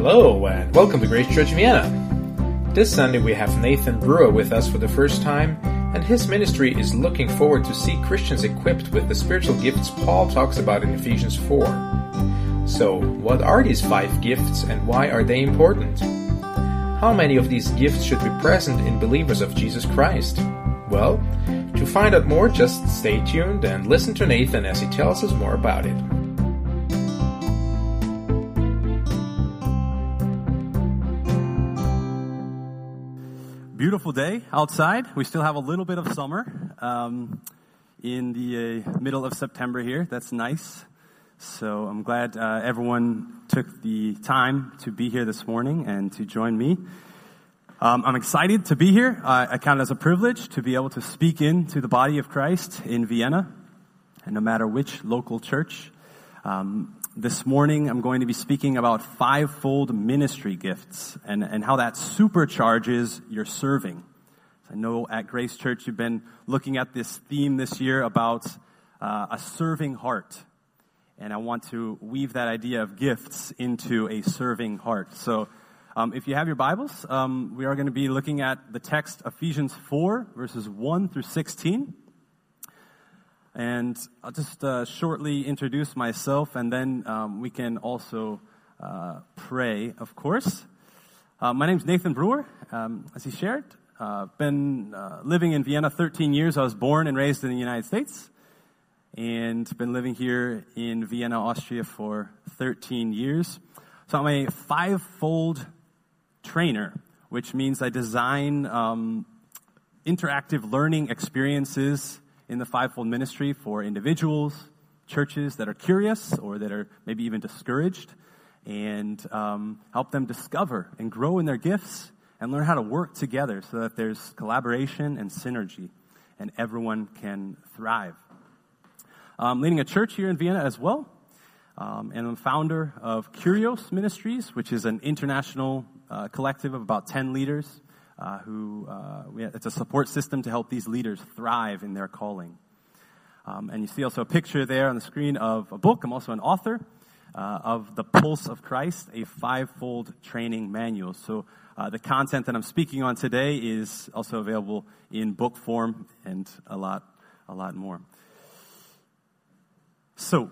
Hello, and welcome to Grace Church Vienna. This Sunday we have Nathan Brewer with us for the first time, and his ministry is looking forward to see Christians equipped with the spiritual gifts Paul talks about in Ephesians 4. So, what are these five gifts and why are they important? How many of these gifts should be present in believers of Jesus Christ? Well, to find out more, just stay tuned and listen to Nathan as he tells us more about it. Beautiful day outside. We still have a little bit of summer um, in the uh, middle of September here. That's nice. So I'm glad uh, everyone took the time to be here this morning and to join me. Um, I'm excited to be here. Uh, I count it as a privilege to be able to speak into the body of Christ in Vienna, and no matter which local church. Um, this morning, I'm going to be speaking about fivefold ministry gifts and, and how that supercharges your serving. I know at Grace Church you've been looking at this theme this year about uh, a serving heart. And I want to weave that idea of gifts into a serving heart. So um, if you have your Bibles, um, we are going to be looking at the text Ephesians 4, verses 1 through 16. And I'll just uh, shortly introduce myself, and then um, we can also uh, pray, of course. Uh, my name is Nathan Brewer, um, as he shared. Uh, been uh, living in Vienna 13 years. I was born and raised in the United States, and been living here in Vienna, Austria for 13 years. So I'm a five-fold trainer, which means I design um, interactive learning experiences in the fivefold ministry for individuals, churches that are curious or that are maybe even discouraged, and um, help them discover and grow in their gifts and learn how to work together so that there's collaboration and synergy and everyone can thrive. I'm leading a church here in Vienna as well. Um, and I'm founder of Curios Ministries, which is an international uh, collective of about 10 leaders uh, who, uh, it's a support system to help these leaders thrive in their calling. Um, and you see also a picture there on the screen of a book. I'm also an author uh, of The Pulse of Christ, a fivefold training manual. So uh, the content that I'm speaking on today is also available in book form and a lot, a lot more. So,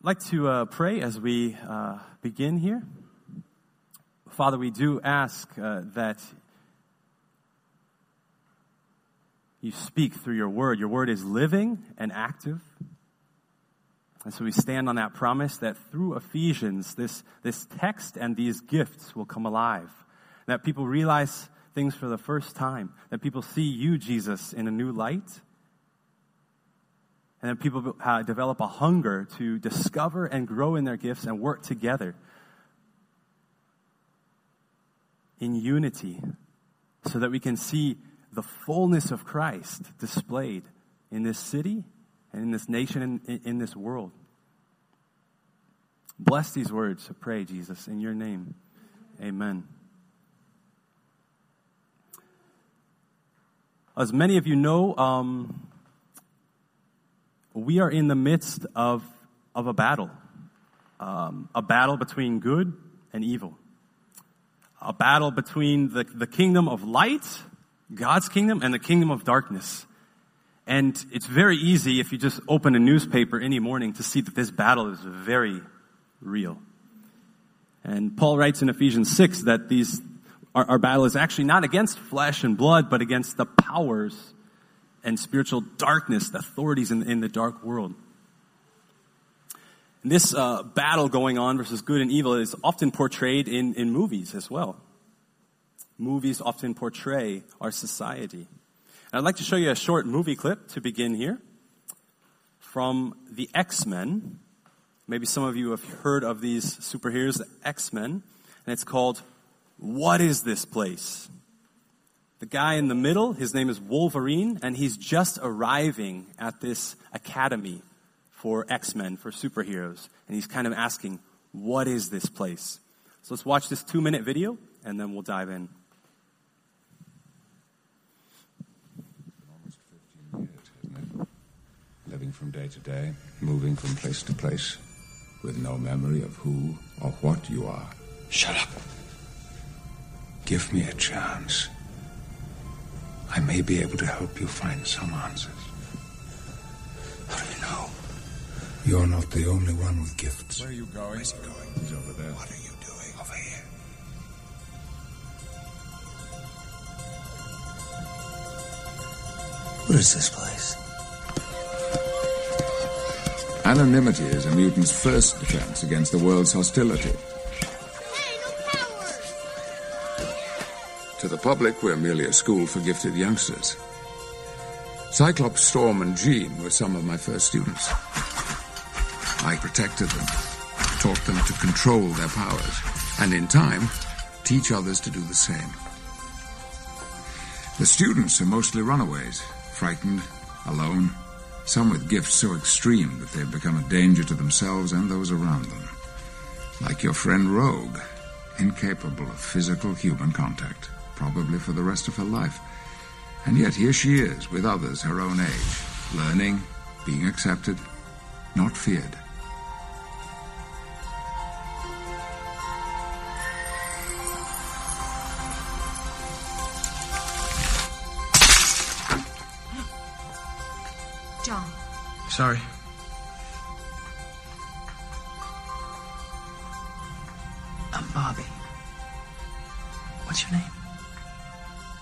I'd like to uh, pray as we uh, begin here. Father, we do ask uh, that you speak through your word. Your word is living and active. And so we stand on that promise that through Ephesians, this, this text and these gifts will come alive. That people realize things for the first time. That people see you, Jesus, in a new light and then people uh, develop a hunger to discover and grow in their gifts and work together in unity so that we can see the fullness of Christ displayed in this city and in this nation and in, this world. Bless these words, pray, Jesus, in your name. Amen. As many of you know, um, we are in the midst of, of a battle, um, a battle between good and evil, a battle between the, the kingdom of light, God's kingdom, and the kingdom of darkness. And it's very easy if you just open a newspaper any morning to see that this battle is very real. And Paul writes in Ephesians 6 that these, our, our battle is actually not against flesh and blood, but against the powers and spiritual darkness, the authorities in, in the dark world. And this uh, battle going on versus good and evil is often portrayed in, in movies as well. Movies often portray our society. And I'd like to show you a short movie clip to begin here from the X-Men. Maybe some of you have heard of these superheroes, the X-Men, and it's called What is This Place? The guy in the middle, his name is Wolverine, and he's just arriving at this academy for X-Men, for superheroes. And he's kind of asking, what is this place? So let's watch this two minute video, and then we'll dive in. Almost 15 years, hasn't it? Living from day to day, moving from place to place, with no memory of who or what you are. Shut up. Give me a chance. I may be able to help you find some answers. How do you know? You're not the only one with gifts. Where are you going? Where's he going? He's over there. What are you doing? Over here. What is this place? Anonymity is a mutant's first defense against the world's hostility. Hey, no power! To the public, we're merely a school for gifted youngsters. Cyclops, Storm, and Jean were some of my first students. I protected them, taught them to control their powers, and in time, teach others to do the same. The students are mostly runaways, frightened, alone, some with gifts so extreme that they've become a danger to themselves and those around them. Like your friend Rogue, incapable of physical human contact, probably for the rest of her life. And yet here she is, with others her own age, learning, being accepted, not feared. Sorry. I'm Bobby. What's your name?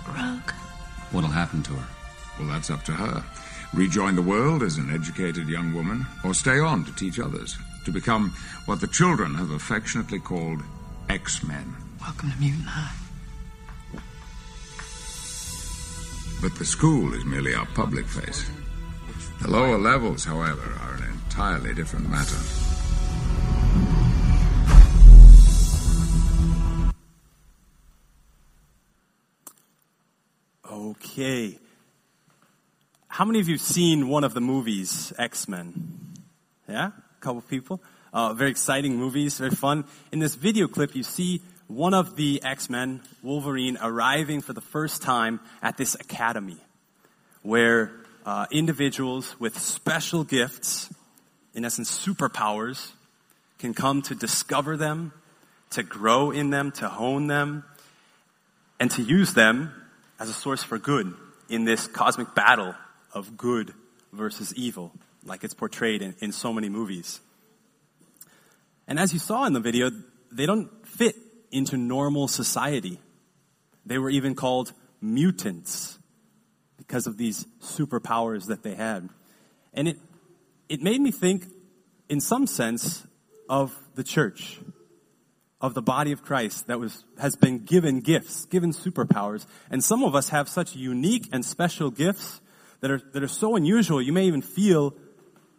Rogue. What'll happen to her? Well, that's up to her. Rejoin the world as an educated young woman, or stay on to teach others, to become what the children have affectionately called X-Men. Welcome to Mutant High. But the school is merely our public face. The lower levels, however, are an entirely different matter. Okay. How many of you have seen one of the movies, X Men? Yeah? A couple people. Uh, very exciting movies, very fun. In this video clip, you see one of the X Men, Wolverine, arriving for the first time at this academy where uh, individuals with special gifts, in essence, superpowers, can come to discover them, to grow in them, to hone them, and to use them as a source for good in this cosmic battle of good versus evil, like it's portrayed in, in so many movies. And as you saw in the video, they don't fit into normal society. They were even called mutants because of these superpowers that they had. And it, it made me think, in some sense, of the church, of the body of Christ that was, has been given gifts, given superpowers. And some of us have such unique and special gifts that are, that are so unusual, you may even feel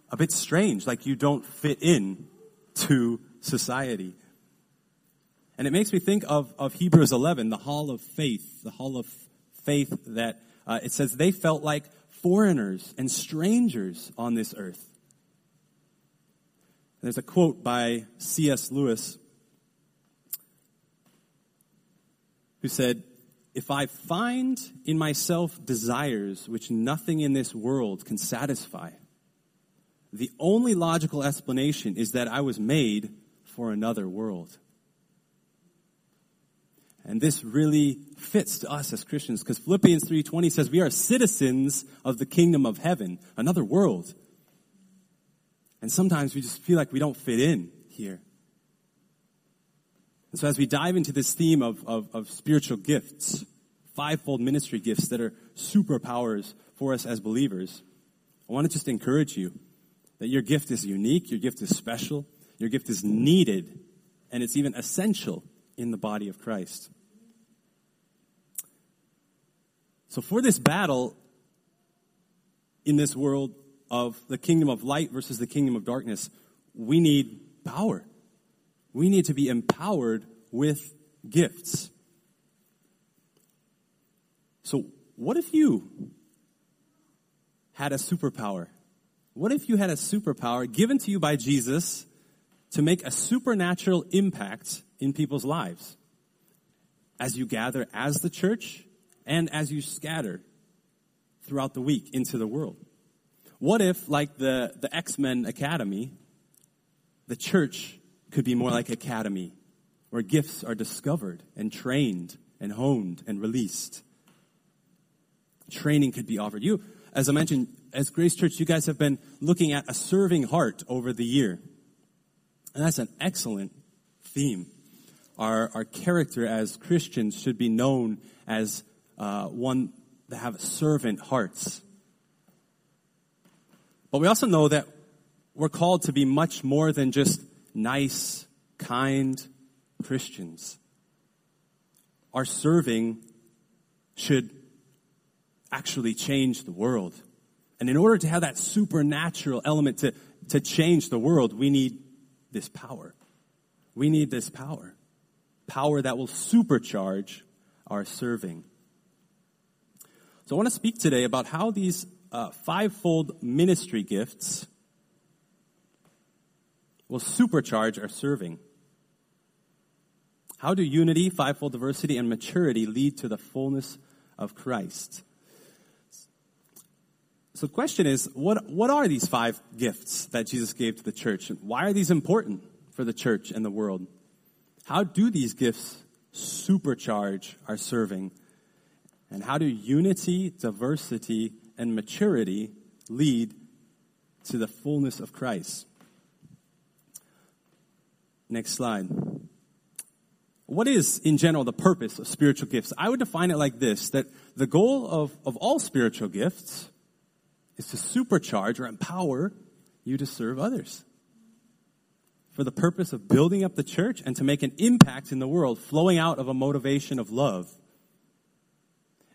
a bit strange, like you don't fit in to society. And it makes me think of, of Hebrews 11, the hall of faith, the hall of faith that uh, it says they felt like foreigners and strangers on this earth. There's a quote by C.S. Lewis who said, If I find in myself desires which nothing in this world can satisfy, the only logical explanation is that I was made for another world. And this really fits to us as Christians because Philippians 3:20 says we are citizens of the kingdom of heaven, another world. And sometimes we just feel like we don't fit in here. And so as we dive into this theme of, of, of spiritual gifts, fivefold ministry gifts that are superpowers for us as believers, I want to just encourage you that your gift is unique, your gift is special, your gift is needed, and it's even essential in the body of Christ. So, for this battle in this world of the kingdom of light versus the kingdom of darkness, we need power. We need to be empowered with gifts. So, what if you had a superpower? What if you had a superpower given to you by Jesus to make a supernatural impact in people's lives as you gather as the church and as you scatter throughout the week into the world? What if, like the, the X Men Academy, the church could be more like Academy where gifts are discovered and trained and honed and released. Training could be offered. You, as I mentioned, as Grace Church, you guys have been looking at a serving heart over the year. And that's an excellent theme. Our, our character as Christians should be known as uh, one that have servant hearts. But we also know that we're called to be much more than just nice, kind Christians. Our serving should actually change the world. And in order to have that supernatural element to, to change the world, we need this power. We need this power. Power that will supercharge our serving. So I want to speak today about how these uh, fivefold ministry gifts will supercharge our serving. How do unity, fivefold diversity, and maturity lead to the fullness of Christ? So the question is, what, what are these five gifts that Jesus gave to the church? And why are these important for the church and the world? How do these gifts supercharge our serving? And how do unity, diversity, and maturity lead to the fullness of Christ? Next slide. What is, in general, the purpose of spiritual gifts? I would define it like this that the goal of, of all spiritual gifts is to supercharge or empower you to serve others for the purpose of building up the church and to make an impact in the world flowing out of a motivation of love.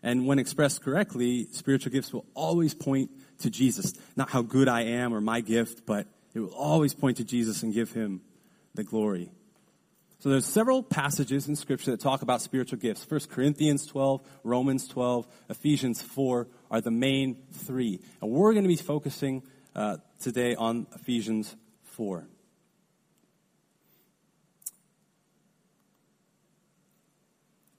And when expressed correctly, spiritual gifts will always point to Jesus. Not how good I am or my gift, but it will always point to Jesus and give him the glory. So there's several passages in scripture that talk about spiritual gifts. 1 Corinthians 12, Romans 12, Ephesians 4 are the main three. And we're going to be focusing uh, today on Ephesians 4.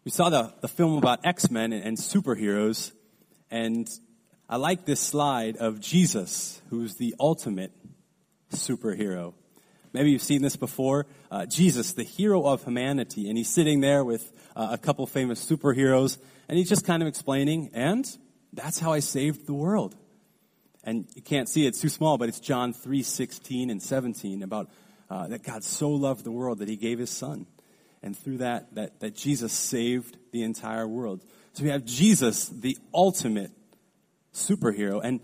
We saw the, the film about X-Men and, and superheroes, and I like this slide of Jesus, who's the ultimate superhero. Maybe you've seen this before. Uh, Jesus, the hero of humanity, and he's sitting there with uh, a couple famous superheroes, and he's just kind of explaining, and that's how I saved the world. And you can't see it, it's too small, but it's John 3 16 and 17 about uh, that God so loved the world that he gave his son. And through that, that, that Jesus saved the entire world. So we have Jesus, the ultimate superhero, and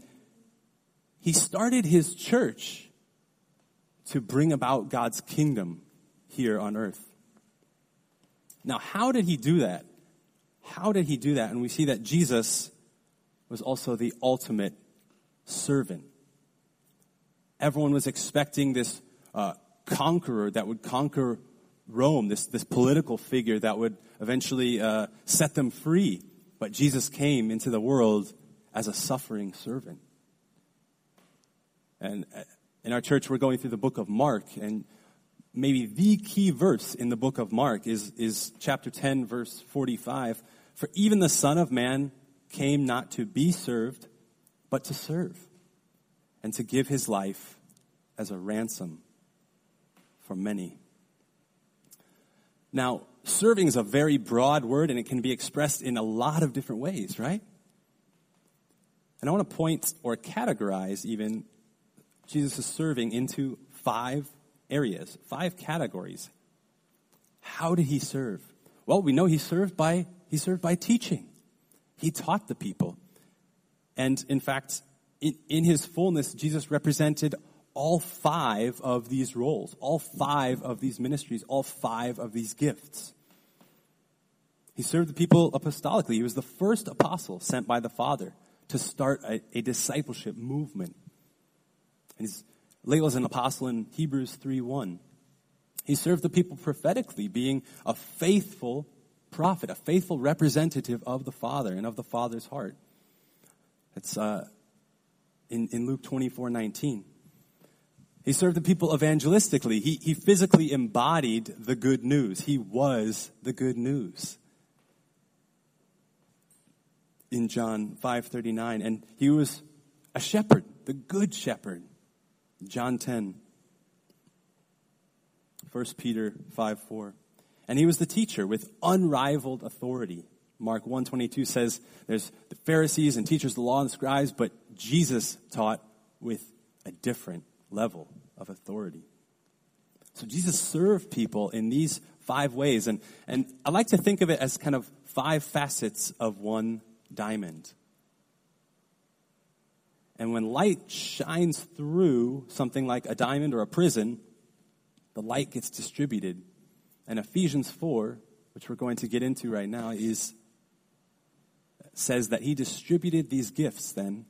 he started his church to bring about God's kingdom here on earth. Now, how did he do that? How did he do that? And we see that Jesus was also the ultimate servant. Everyone was expecting this uh, conqueror that would conquer Rome, this, this political figure that would eventually uh, set them free. But Jesus came into the world as a suffering servant. And uh, in our church, we're going through the book of Mark, and maybe the key verse in the book of Mark is, is chapter 10, verse 45. For even the Son of Man came not to be served, but to serve, and to give his life as a ransom for many. Now, serving is a very broad word, and it can be expressed in a lot of different ways, right? And I want to point or categorize even Jesus serving into five areas, five categories. How did he serve? Well, we know he served by he served by teaching. He taught the people. And in fact, in, in his fullness, Jesus represented all five of these roles, all five of these ministries, all five of these gifts. He served the people apostolically. He was the first apostle sent by the Father to start a, a discipleship movement. And he's labeled as an apostle in Hebrews 3.1. He served the people prophetically, being a faithful prophet, a faithful representative of the Father and of the Father's heart. It's uh, in, in Luke 24 19. He served the people evangelistically. He, he physically embodied the good news. He was the good news. In John 5:39 and he was a shepherd, the good shepherd. John 10. 1 Peter 5 4. And he was the teacher with unrivaled authority. Mark 122 says there's the Pharisees and teachers of the law and scribes, but Jesus taught with a different level of authority. So Jesus served people in these five ways. And, and I like to think of it as kind of five facets of one diamond. And when light shines through something like a diamond or a prison, the light gets distributed. And Ephesians 4, which we're going to get into right now, is says that he distributed these gifts then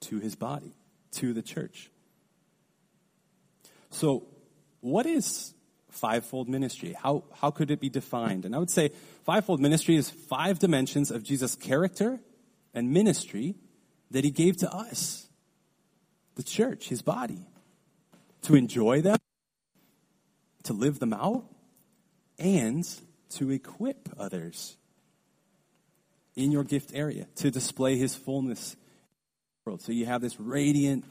to his body, to the church. So, what is fivefold ministry? How, how could it be defined? And I would say fivefold ministry is five dimensions of Jesus' character and ministry that he gave to us, the church, his body, to enjoy them, to live them out, and to equip others in your gift area to display his fullness world. So you have this radiant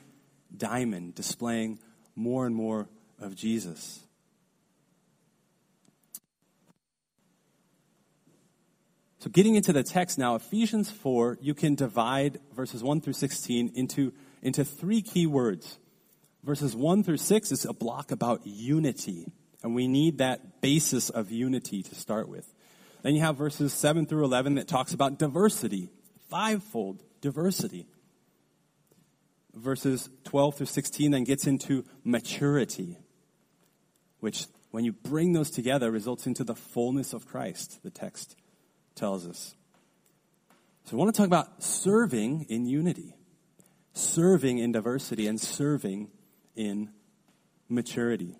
diamond displaying more and more of Jesus. So, getting into the text now, Ephesians 4, you can divide verses 1 through 16 into, into three key words. Verses 1 through 6 is a block about unity, and we need that basis of unity to start with. Then you have verses 7 through 11 that talks about diversity, fivefold diversity. Verses 12 through 16 then gets into maturity, which, when you bring those together, results into the fullness of Christ, the text tells us. So I want to talk about serving in unity, serving in diversity, and serving in maturity.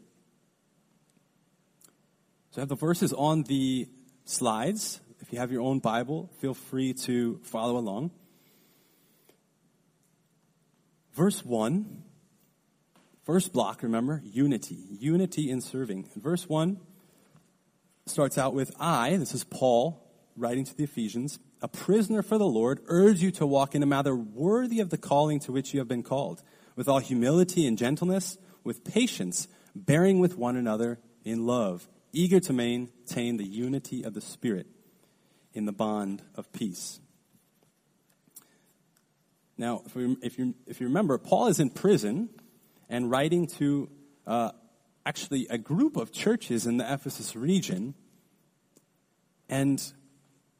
So I have the verses on the slides. If you have your own Bible, feel free to follow along. Verse 1, first block, remember, unity. Unity in serving. Verse 1 starts out with I, this is Paul, writing to the Ephesians, a prisoner for the Lord, urge you to walk in a manner worthy of the calling to which you have been called, with all humility and gentleness, with patience, bearing with one another in love, eager to maintain the unity of the Spirit in the bond of peace. Now, if, we, if, you, if you remember, Paul is in prison and writing to uh, actually a group of churches in the Ephesus region. And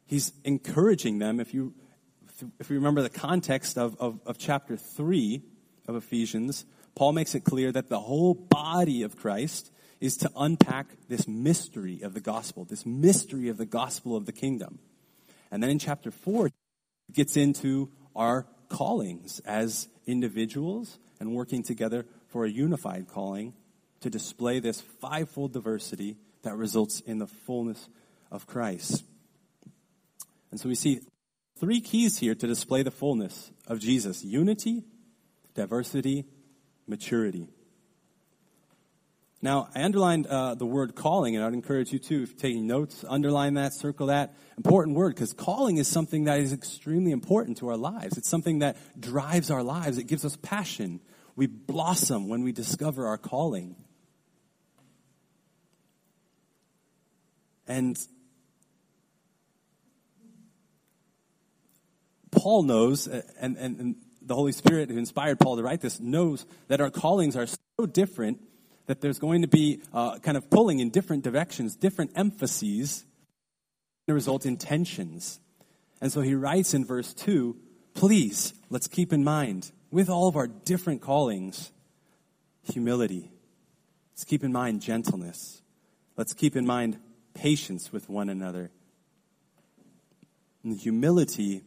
he's encouraging them. If you, if you remember the context of, of, of chapter 3 of Ephesians, Paul makes it clear that the whole body of Christ is to unpack this mystery of the gospel, this mystery of the gospel of the kingdom. And then in chapter 4, it gets into our callings as individuals and working together for a unified calling to display this fivefold diversity that results in the fullness of Christ. And so we see three keys here to display the fullness of Jesus unity, diversity, maturity. Now, I underlined uh, the word calling, and I'd encourage you to, if you're taking notes, underline that, circle that. Important word, because calling is something that is extremely important to our lives. It's something that drives our lives. It gives us passion. We blossom when we discover our calling. And Paul knows, and, and, and the Holy Spirit who inspired Paul to write this knows that our callings are so different that there's going to be uh, kind of pulling in different directions, different emphases to result in tensions. And so he writes in verse 2 please, let's keep in mind, with all of our different callings, humility. Let's keep in mind gentleness. Let's keep in mind patience with one another. And humility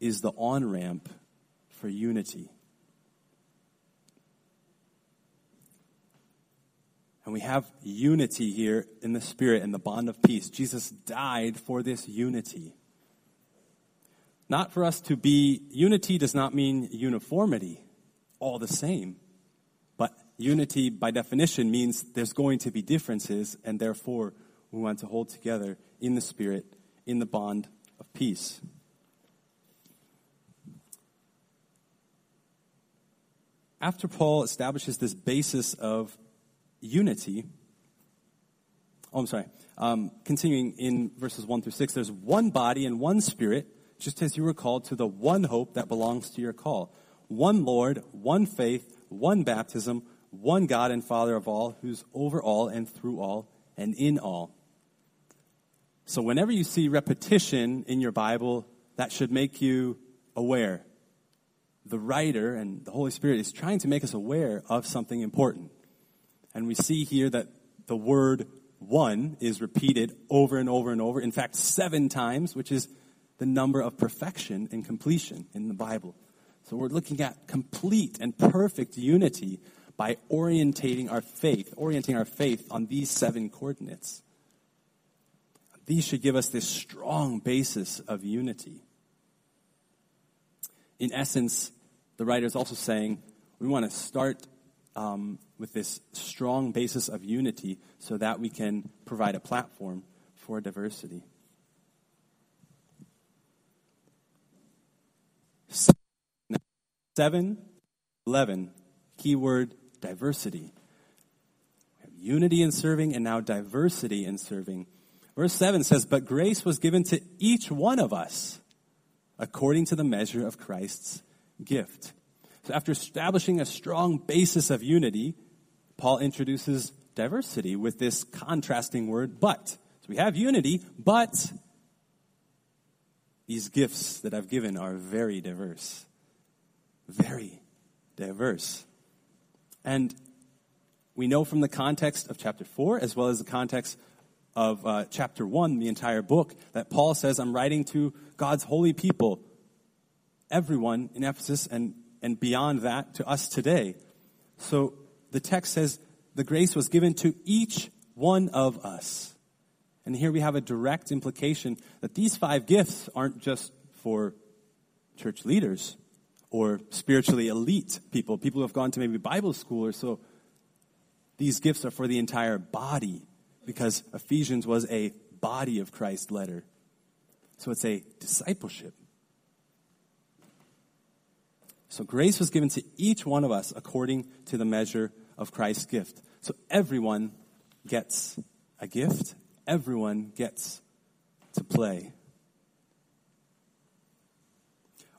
is the on ramp for unity. And we have unity here in the Spirit and the bond of peace. Jesus died for this unity. Not for us to be, unity does not mean uniformity, all the same. But unity, by definition, means there's going to be differences, and therefore we want to hold together in the Spirit, in the bond of peace. after Paul establishes this basis of unity, Oh, I'm sorry. Um, continuing in verses 1 through 6, there's one body and one spirit, just as you were called to the one hope that belongs to your call. One Lord, one faith, one baptism, one God and Father of all, who's over all and through all and in all. So, whenever you see repetition in your Bible, that should make you aware. The writer and the Holy Spirit is trying to make us aware of something important. And we see here that the word one is repeated over and over and over. In fact, seven times, which is the number of perfection and completion in the Bible. So we're looking at complete and perfect unity by orientating our faith, orienting our faith on these seven coordinates. These should give us this strong basis of unity. In essence, the writer is also saying we want to start um, with this strong basis of unity so that we can provide a platform for diversity. Seven, eleven, keyword diversity. We have unity in serving and now diversity in serving. Verse 7 says, But grace was given to each one of us according to the measure of Christ's gift. So after establishing a strong basis of unity, Paul introduces diversity with this contrasting word, but. So we have unity, but these gifts that I've given are very diverse. Very diverse. And we know from the context of chapter 4, as well as the context of uh, chapter 1, the entire book, that Paul says, I'm writing to God's holy people, everyone in Ephesus and, and beyond that to us today. So the text says, the grace was given to each one of us. And here we have a direct implication that these five gifts aren't just for church leaders or spiritually elite people, people who have gone to maybe Bible school or so. These gifts are for the entire body because Ephesians was a body of Christ letter. So it's a discipleship. So grace was given to each one of us according to the measure of Christ's gift. So everyone gets a gift, everyone gets to play.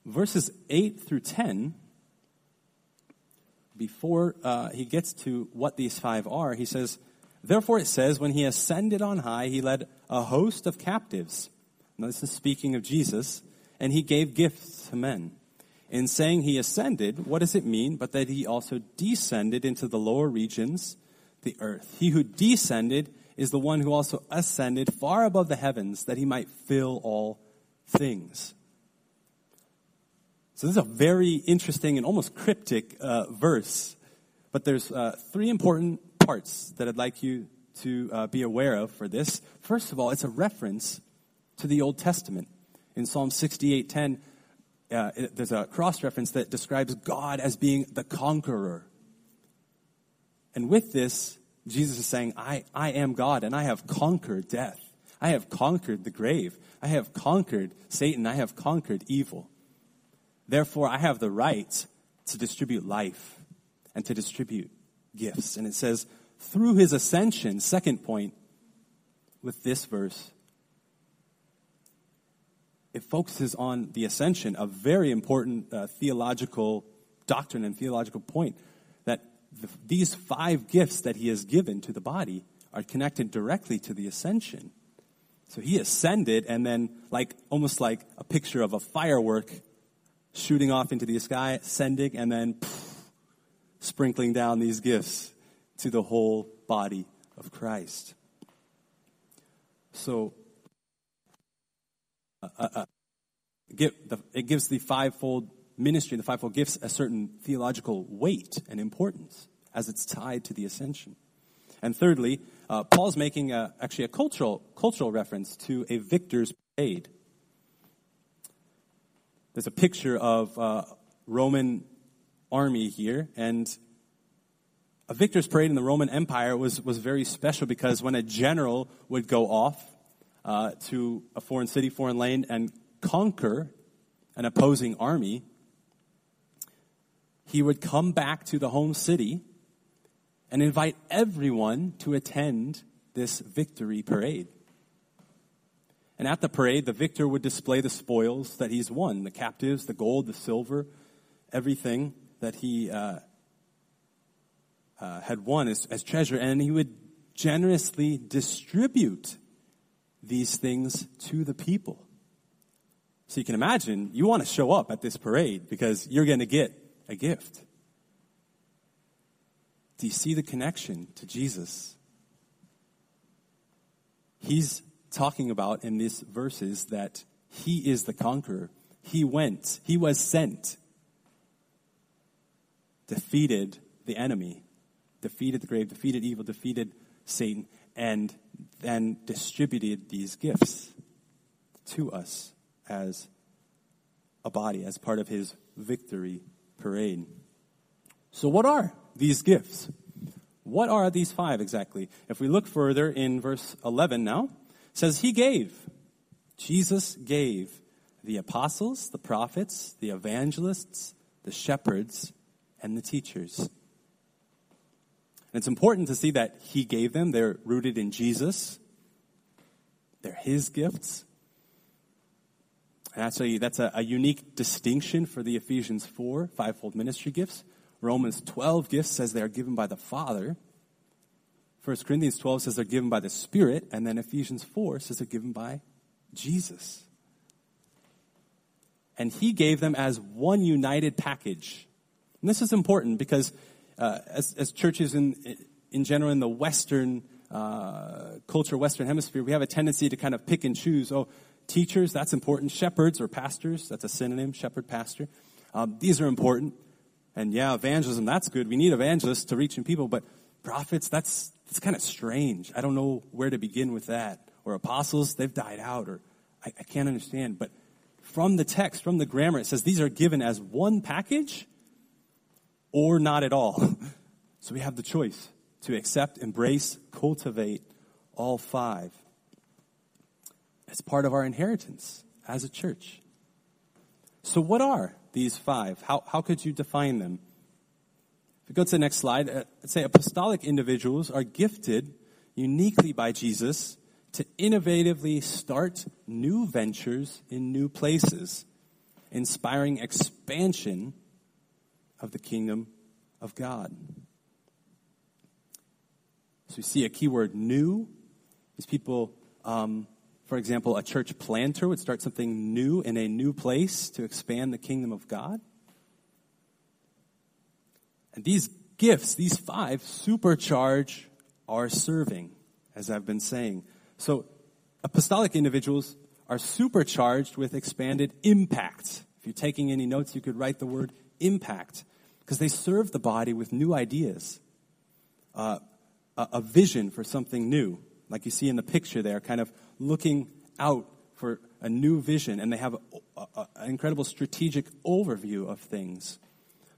Verses 8 through 10, before uh, he gets to what these five are, he says, Therefore it says, when he ascended on high, he led a host of captives. Now this is speaking of Jesus, and he gave gifts to men. In saying he ascended, what does it mean but that he also descended into the lower regions, the earth? He who descended is the one who also ascended far above the heavens that he might fill all things. So this is a very interesting and almost cryptic uh, verse, but there's uh, three important parts that I'd like you to uh, be aware of for this. First of all, it's a reference to the Old Testament. In Psalm 68:10, uh, there's a cross reference that describes God as being the conqueror. And with this, Jesus is saying, I, I am God and I have conquered death. I have conquered the grave. I have conquered Satan. I have conquered evil. Therefore, I have the right to distribute life and to distribute gifts. And it says, through his ascension, second point, with this verse, it focuses on the ascension, a very important uh, theological doctrine and theological point that the, these five gifts that he has given to the body are connected directly to the ascension. So he ascended, and then, like almost like a picture of a firework shooting off into the sky, ascending, and then poof, sprinkling down these gifts to the whole body of Christ. So, uh, uh, uh it gives the fivefold ministry, the fivefold gifts, a certain theological weight and importance as it's tied to the ascension. And thirdly, uh, Paul's making a, actually a cultural, cultural reference to a victor's parade. There's a picture of uh, Roman army here, and a victor's parade in the Roman Empire was, was very special because when a general would go off uh, to a foreign city, foreign land, and conquer an opposing army, he would come back to the home city and invite everyone to attend this victory parade. And at the parade, the victor would display the spoils that he's won the captives, the gold, the silver, everything that he uh, uh, had won as, as treasure. And he would generously distribute these things to the people. So you can imagine you want to show up at this parade because you're going to get a gift. Do you see the connection to Jesus? He's talking about in these verses that he is the conqueror. He went, he was sent, defeated the enemy, defeated the grave, defeated evil, defeated Satan, and then distributed these gifts to us as a body, as part of his victory parade. So, what are these gifts? What are these five exactly? If we look further in verse 11 now, says he gave. Jesus gave the apostles, the prophets, the evangelists, the shepherds, and the teachers. And it's important to see that he gave them. They're rooted in Jesus. They're his gifts. And actually, that's a, a unique distinction for the Ephesians 4 fivefold ministry gifts. Romans 12 gifts says they are given by the Father. 1 Corinthians 12 says they're given by the Spirit, and then Ephesians 4 says they're given by Jesus. And he gave them as one united package. And this is important because uh, as, as, churches in, in general in the Western uh, culture, Western hemisphere, we have a tendency to kind of pick and choose. Oh, teachers, that's important. Shepherds or pastors, that's a synonym, shepherd, pastor. Um, these are important. And yeah, evangelism, that's good. We need evangelists to reaching people, but prophets, that's, that's kind of strange. I don't know where to begin with that. Or apostles, they've died out, or I, I can't understand. But from the text, from the grammar, it says these are given as one package or not at all. so we have the choice to accept, embrace, cultivate all five as part of our inheritance as a church. So, what are these five? How, how could you define them? If we go to the next slide, uh, let's say apostolic individuals are gifted uniquely by Jesus to innovatively start new ventures in new places, inspiring expansion of the kingdom of God. So we see a keyword new. These people um, for example, a church planter would start something new in a new place to expand the kingdom of God. And these gifts, these five, supercharge our serving, as I've been saying. So, apostolic individuals are supercharged with expanded impact. If you're taking any notes, you could write the word impact, because they serve the body with new ideas, uh, a, a vision for something new, like you see in the picture there, kind of looking out for a new vision, and they have an incredible strategic overview of things,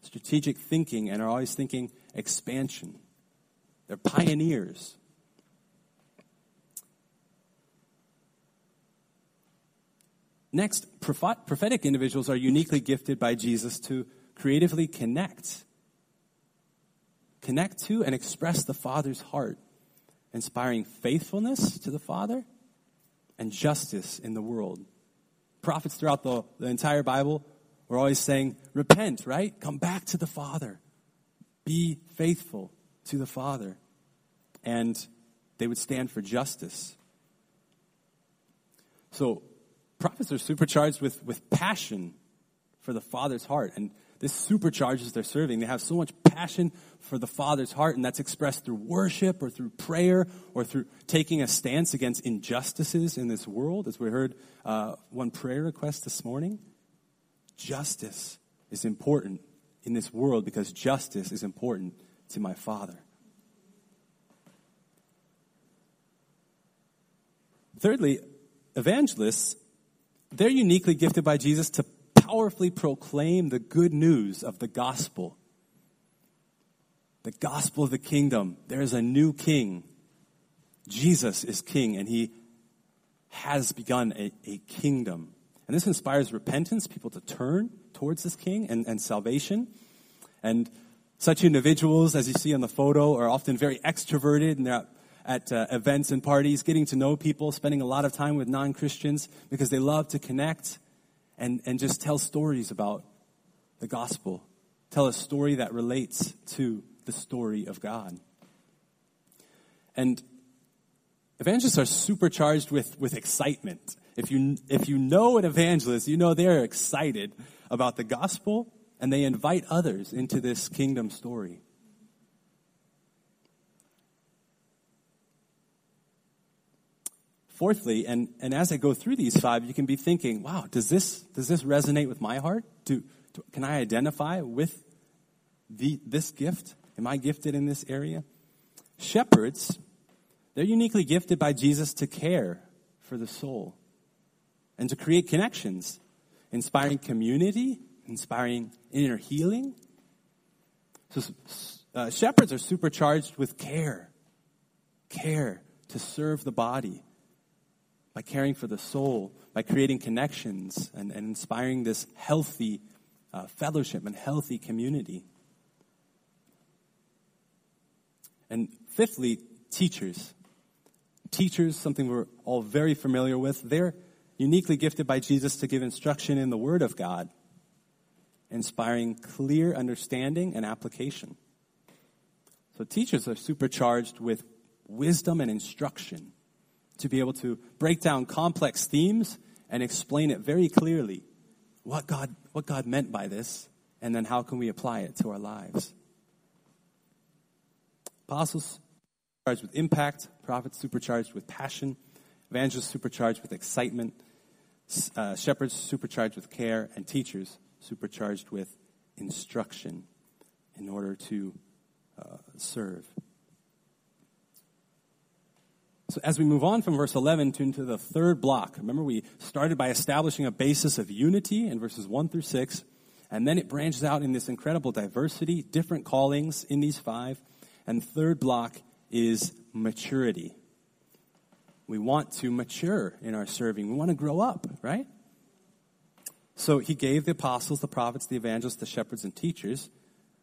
strategic thinking, and are always thinking expansion. They're pioneers. Next, prophetic individuals are uniquely gifted by Jesus to creatively connect. Connect to and express the Father's heart, inspiring faithfulness to the Father and justice in the world. Prophets throughout the, the entire Bible were always saying, repent, right? Come back to the Father. Be faithful to the Father. And they would stand for justice. So, prophets are supercharged with, with passion for the Father's heart. And this supercharges their serving. They have so much passion for the Father's heart, and that's expressed through worship or through prayer or through taking a stance against injustices in this world, as we heard uh, one prayer request this morning. Justice is important in this world because justice is important to my Father. Thirdly, evangelists, they're uniquely gifted by Jesus to powerfully proclaim the good news of the gospel. The gospel of the kingdom. There is a new king. Jesus is king, and he has begun a, a kingdom. And this inspires repentance, people to turn towards this king and, and salvation. And such individuals, as you see on the photo, are often very extroverted and they're at uh, events and parties, getting to know people, spending a lot of time with non Christians because they love to connect and, and just tell stories about the gospel. Tell a story that relates to the story of God. And evangelists are supercharged with, with excitement. If you, if you know an evangelist, you know they're excited about the gospel and they invite others into this kingdom story. Fourthly, and, and as I go through these five, you can be thinking, wow, does this, does this resonate with my heart? Do, do, can I identify with the, this gift? Am I gifted in this area? Shepherds, they're uniquely gifted by Jesus to care for the soul and to create connections, inspiring community, inspiring inner healing. So, uh, shepherds are supercharged with care, care to serve the body by caring for the soul, by creating connections and, and inspiring this healthy uh, fellowship and healthy community. And fifthly, teachers. Teachers, something we're all very familiar with, they're uniquely gifted by Jesus to give instruction in the Word of God, inspiring clear understanding and application. So teachers are supercharged with wisdom and instruction to be able to break down complex themes and explain it very clearly what God, what God meant by this, and then how can we apply it to our lives. Apostles charged with impact, prophets supercharged with passion, evangelists supercharged with excitement, uh, shepherds supercharged with care, and teachers supercharged with instruction in order to uh, serve. So as we move on from verse 11 to into the third block, remember we started by establishing a basis of unity in verses 1 through 6, and then it branches out in this incredible diversity, different callings in these five, and third block is maturity. We want to mature in our serving. We want to grow up, right? So he gave the apostles, the prophets, the evangelists, the shepherds, and teachers.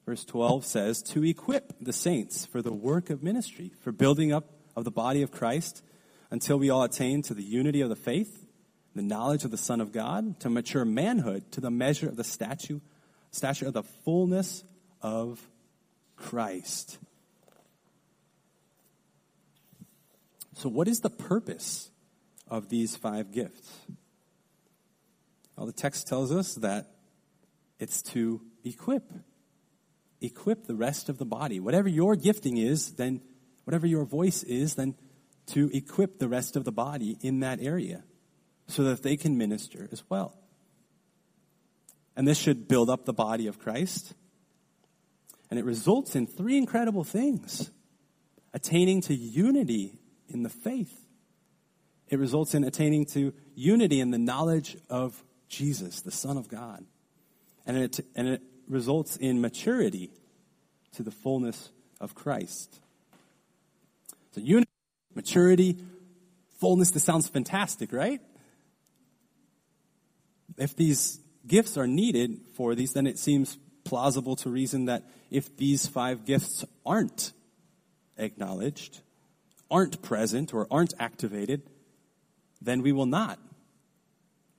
Verse 12 says, to equip the saints for the work of ministry, for building up of the body of Christ until we all attain to the unity of the faith, the knowledge of the Son of God, to mature manhood, to the measure of the statue, stature of the fullness of Christ. So, what is the purpose of these five gifts? Well, the text tells us that it's to equip. Equip the rest of the body. Whatever your gifting is, then whatever your voice is, then to equip the rest of the body in that area so that they can minister as well. And this should build up the body of Christ. And it results in three incredible things attaining to unity in the faith, it results in attaining to unity in the knowledge of Jesus, the Son of God. And it, and it results in maturity to the fullness of Christ. So unity, maturity, fullness, this sounds fantastic, right? If these gifts are needed for these, then it seems plausible to reason that if these five gifts aren't acknowledged, aren't present, or aren't activated, then we will not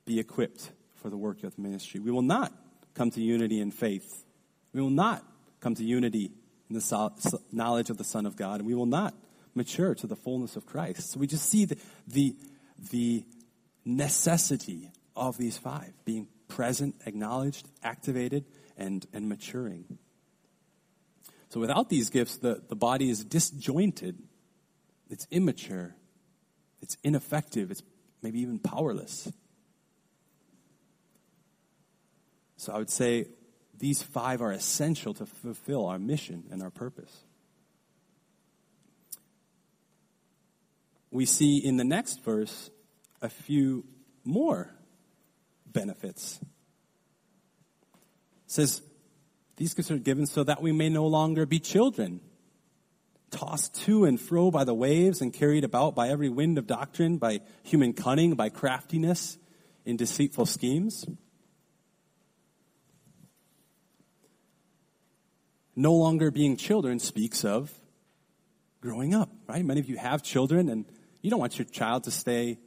be equipped for the work of the ministry. We will not come to unity in faith. We will not come to unity in the knowledge of the Son of God, and we will not mature to the fullness of Christ. So we just see the, the, the necessity of these five being present, acknowledged, activated, and, and maturing. So without these gifts, the, the body is disjointed, it's immature, it's ineffective, it's maybe even powerless. So I would say these five are essential to fulfill our mission and our purpose. We see in the next verse a few more benefits. It says, These gifts are given so that we may no longer be children, tossed to and fro by the waves and carried about by every wind of doctrine, by human cunning, by craftiness in deceitful schemes. No longer being children speaks of growing up, right? Many of you have children, and you don't want your child to stay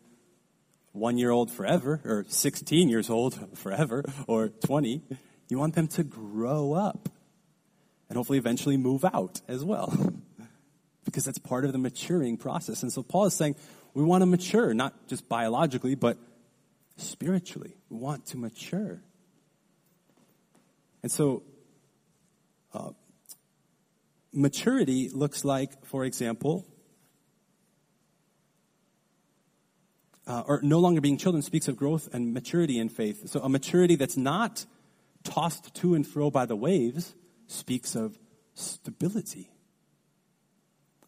one year old forever, or 16 years old forever, or 20. You want them to grow up and hopefully eventually move out as well. because that's part of the maturing process. And so Paul is saying we want to mature, not just biologically, but spiritually. We want to mature. And so, uh, maturity looks like, for example, uh, or no longer being children speaks of growth and maturity in faith. So, a maturity that's not tossed to and fro by the waves speaks of stability.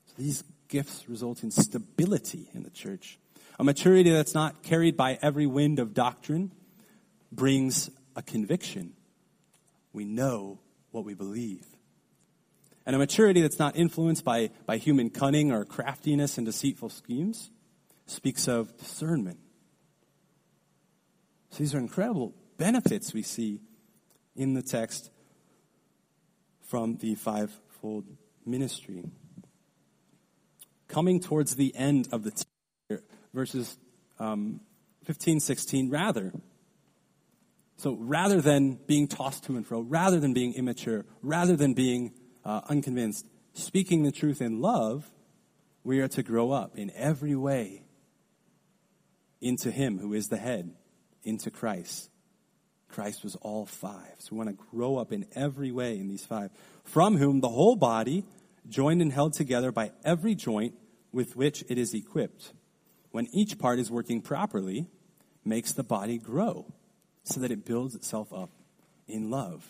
So these gifts result in stability in the church. A maturity that's not carried by every wind of doctrine brings a conviction. We know what we believe. And a maturity that's not influenced by, by human cunning or craftiness and deceitful schemes speaks of discernment. So these are incredible benefits we see in the text from the fivefold ministry. Coming towards the end of the t- verses um, 15, 16, rather. So rather than being tossed to and fro, rather than being immature, rather than being uh, unconvinced, speaking the truth in love, we are to grow up in every way into Him who is the head, into Christ. Christ was all five. So we want to grow up in every way in these five. From whom the whole body, joined and held together by every joint with which it is equipped, when each part is working properly, makes the body grow so that it builds itself up in love.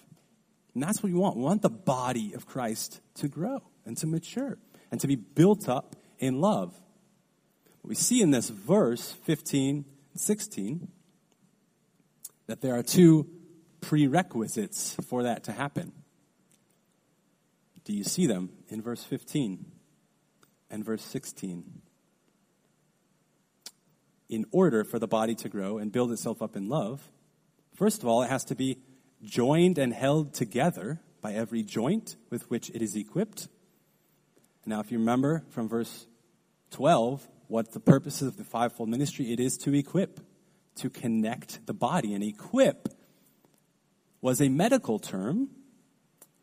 And that's what we want. We want the body of Christ to grow and to mature and to be built up in love. We see in this verse 15 and 16 that there are two prerequisites for that to happen. Do you see them in verse 15 and verse 16? In order for the body to grow and build itself up in love, first of all, it has to be joined and held together by every joint with which it is equipped. Now, if you remember from verse 12, what the purpose of the fivefold ministry, it is to equip to connect the body. And equip was a medical term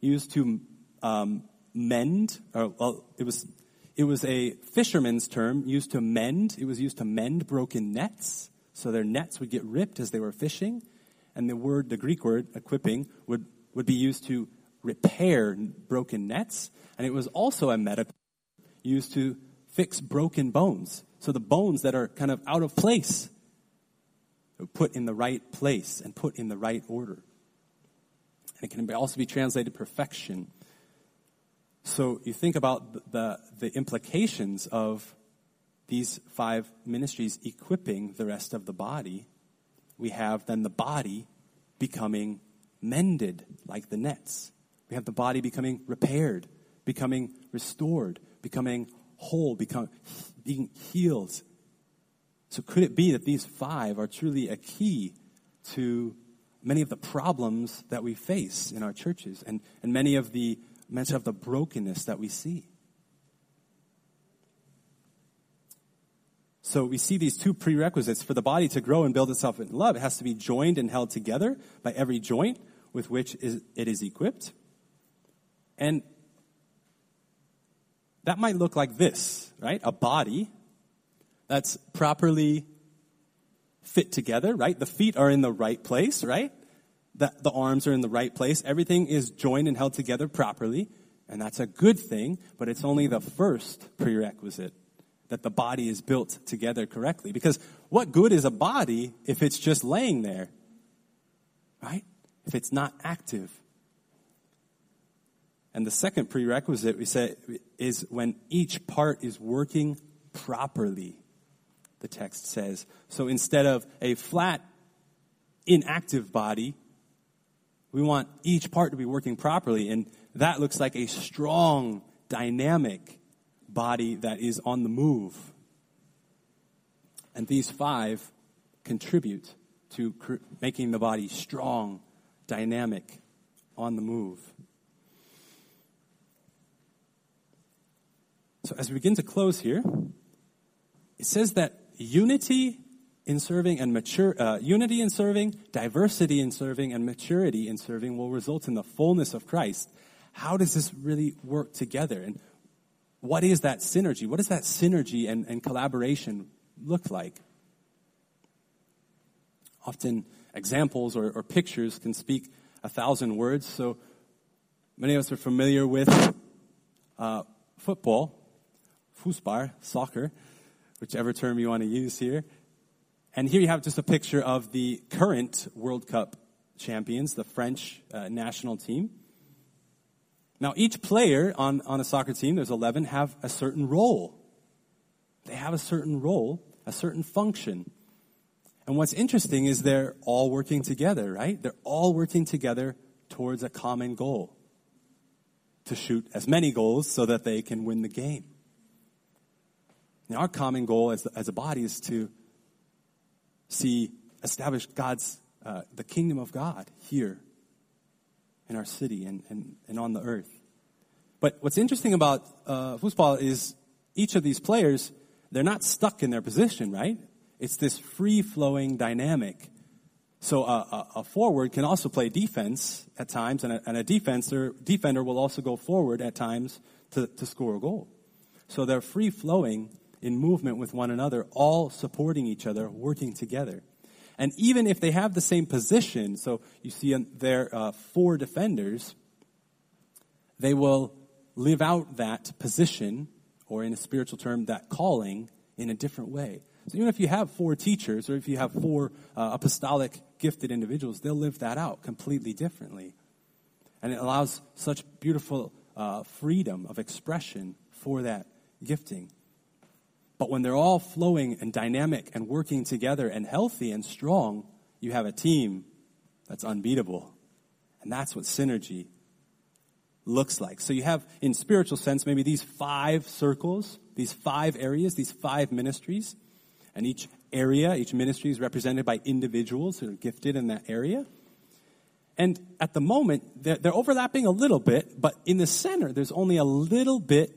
used to um, mend, or well, it was it was a fisherman's term used to mend. It was used to mend broken nets, so their nets would get ripped as they were fishing. And the word, the Greek word, equipping, would would be used to repair broken nets. And it was also a medical used to fix broken bones. So the bones that are kind of out of place are put in the right place and put in the right order. And it can also be translated perfection. So you think about the, the implications of these five ministries equipping the rest of the body. We have then the body becoming mended like the nets. We have the body becoming repaired, becoming restored, becoming whole, become, being healed, so, could it be that these five are truly a key to many of the problems that we face in our churches and, and many of the many of the brokenness that we see? So we see these two prerequisites for the body to grow and build itself in love. It has to be joined and held together by every joint with which it is equipped. And that might look like this, right? A body that's properly fit together, right? The feet are in the right place, right? The, the arms are in the right place. Everything is joined and held together properly. And that's a good thing, but it's only the first prerequisite that the body is built together correctly. Because what good is a body if it's just laying there? Right? If it's not active. And the second prerequisite we say is when each part is working properly the text says. So instead of a flat, inactive body, we want each part to be working properly. And that looks like a strong, dynamic body that is on the move. And these five contribute to cr- making the body strong, dynamic, on the move. So as we begin to close here, it says that unity in serving and mature, uh, unity in serving, diversity in serving, and maturity in serving will result in the fullness of Christ. How does this really work together? And what is that synergy? What does that synergy and, and collaboration look like? Often examples or, or pictures can speak a thousand words. So many of us are familiar with uh, football, Fußball, soccer, whichever term you want to use here. And here you have just a picture of the current World Cup champions, the French uh, national team. Now, each player on, on a soccer team, there's 11, have a certain role. They have a certain role, a certain function. And what's interesting is they're all working together, right? They're all working together towards a common goal to shoot as many goals so that they can win the game. Now, our common goal as, as a body is to see establish God's, uh, the kingdom of God here in our city and, and, and on the earth. But what's interesting about uh, football is each of these players, they're not stuck in their position, right? It's this free flowing dynamic. So a, a, a, forward can also play defense at times, and a, and a defender, defender will also go forward at times to, to score a goal. So they're free flowing in movement with one another, all supporting each other, working together. And even if they have the same position, so you see there uh, four defenders, they will live out that position, or in a spiritual term, that calling, in a different way. So even if you have four teachers or if you have four uh, apostolic gifted individuals, they'll live that out completely differently. And it allows such beautiful uh, freedom of expression for that gifting. But when they're all flowing and dynamic and working together and healthy and strong, you have a team that's unbeatable. And that's what synergy looks like. So you have, in spiritual sense, maybe these five circles, these five areas, these five ministries. And each area, each ministry is represented by individuals who are gifted in that area. And at the moment, they're, they're, overlapping a little bit, but in the center, there's only a little bit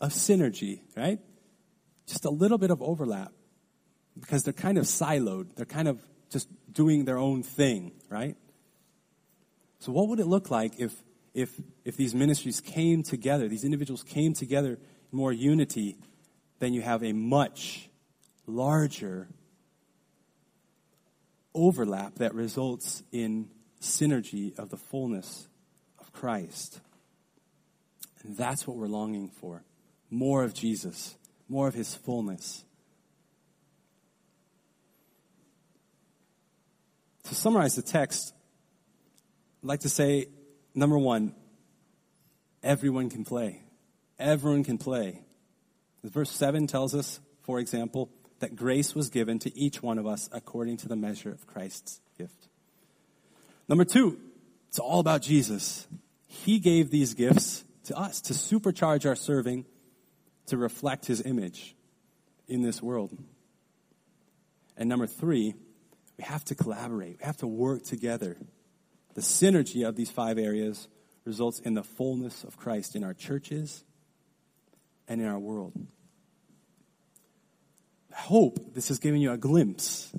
of synergy, right? Just a little bit of overlap because they're kind of siloed. They're kind of just doing their own thing, right? So, what would it look like if, if, if these ministries came together, these individuals came together in more unity? Then you have a much larger overlap that results in synergy of the fullness of Christ. And that's what we're longing for more of Jesus, more of his fullness. To summarize the text, I'd like to say number one, everyone can play. Everyone can play. Verse 7 tells us, for example, that grace was given to each one of us according to the measure of Christ's gift. Number two, it's all about Jesus. He gave these gifts to us to supercharge our serving to reflect his image in this world. And number three, we have to collaborate. We have to work together. The synergy of these five areas results in the fullness of Christ in our churches and in our world I hope this has given you a glimpse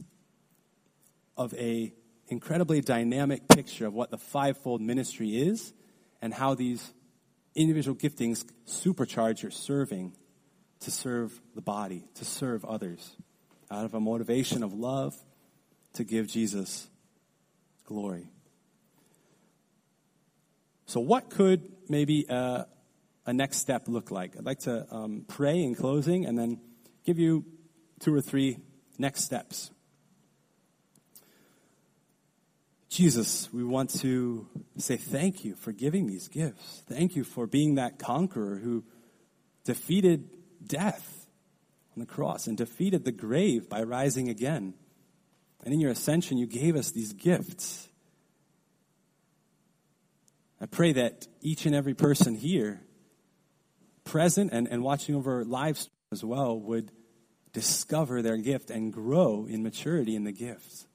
of a incredibly dynamic picture of what the fivefold ministry is and how these individual giftings supercharge your serving to serve the body, to serve others, out of a motivation of love to give Jesus glory. So, what could maybe a, a next step look like? I'd like to um, pray in closing and then give you two or three next steps. Jesus, we want to say thank you for giving these gifts. Thank you for being that conqueror who defeated death on the cross and defeated the grave by rising again. And in your ascension, you gave us these gifts. I pray that each and every person here, present and, and watching over live as well, would discover their gift and grow in maturity in the gifts.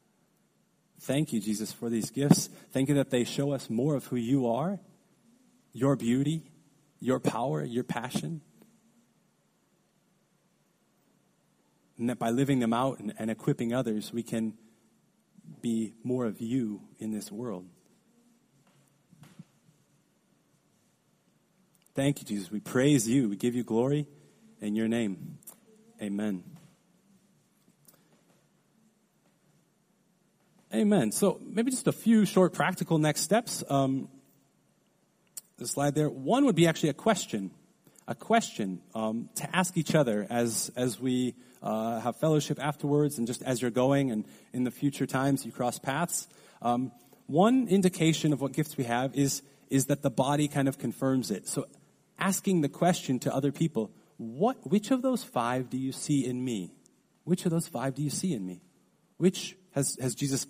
Thank you, Jesus, for these gifts. Thank you that they show us more of who you are, your beauty, your power, your passion. And that by living them out and, and equipping others, we can be more of you in this world. Thank you, Jesus. We praise you. We give you glory in your name. Amen. Amen. So maybe just a few short practical next steps. Um, the slide there. One would be actually a question, a question um, to ask each other as as we uh, have fellowship afterwards, and just as you're going, and in the future times you cross paths. Um, one indication of what gifts we have is is that the body kind of confirms it. So asking the question to other people, what which of those five do you see in me? Which of those five do you see in me? Which has has Jesus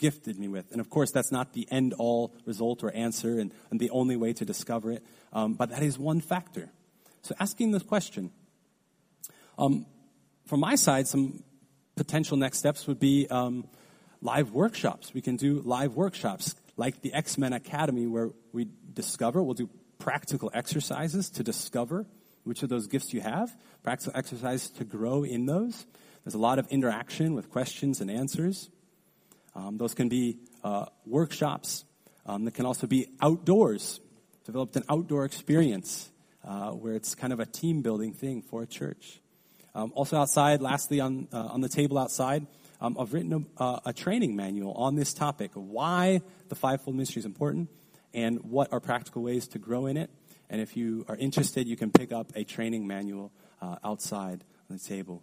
gifted me with. And of course, that's not the end all result or answer and, and the only way to discover it, um, but that is one factor. So asking this question. Um, from my side, some potential next steps would be um, live workshops. We can do live workshops like the X Men Academy, where we discover, we'll do practical exercises to discover which of those gifts you have, practical exercises to grow in those. There's a lot of interaction with questions and answers. Um, those can be uh, workshops. Um, that can also be outdoors. Developed an outdoor experience uh, where it's kind of a team building thing for a church. Um, also outside, lastly, on uh, on the table outside, um, I've written a, a, training manual on this topic: why the fivefold ministry is important, and what are practical ways to grow in it. And if you are interested, you can pick up a training manual uh, outside on the table.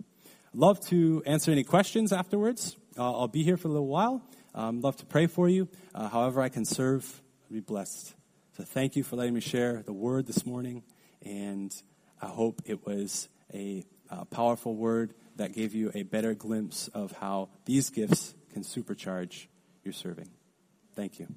Love to answer any questions afterwards. Uh, I'll be here for a little while. Um, love to pray for you. Uh, however, I can serve, I'll be blessed. So thank you for letting me share the word this morning. And I hope it was a uh, powerful word that gave you a better glimpse of how these gifts can supercharge your serving. Thank you.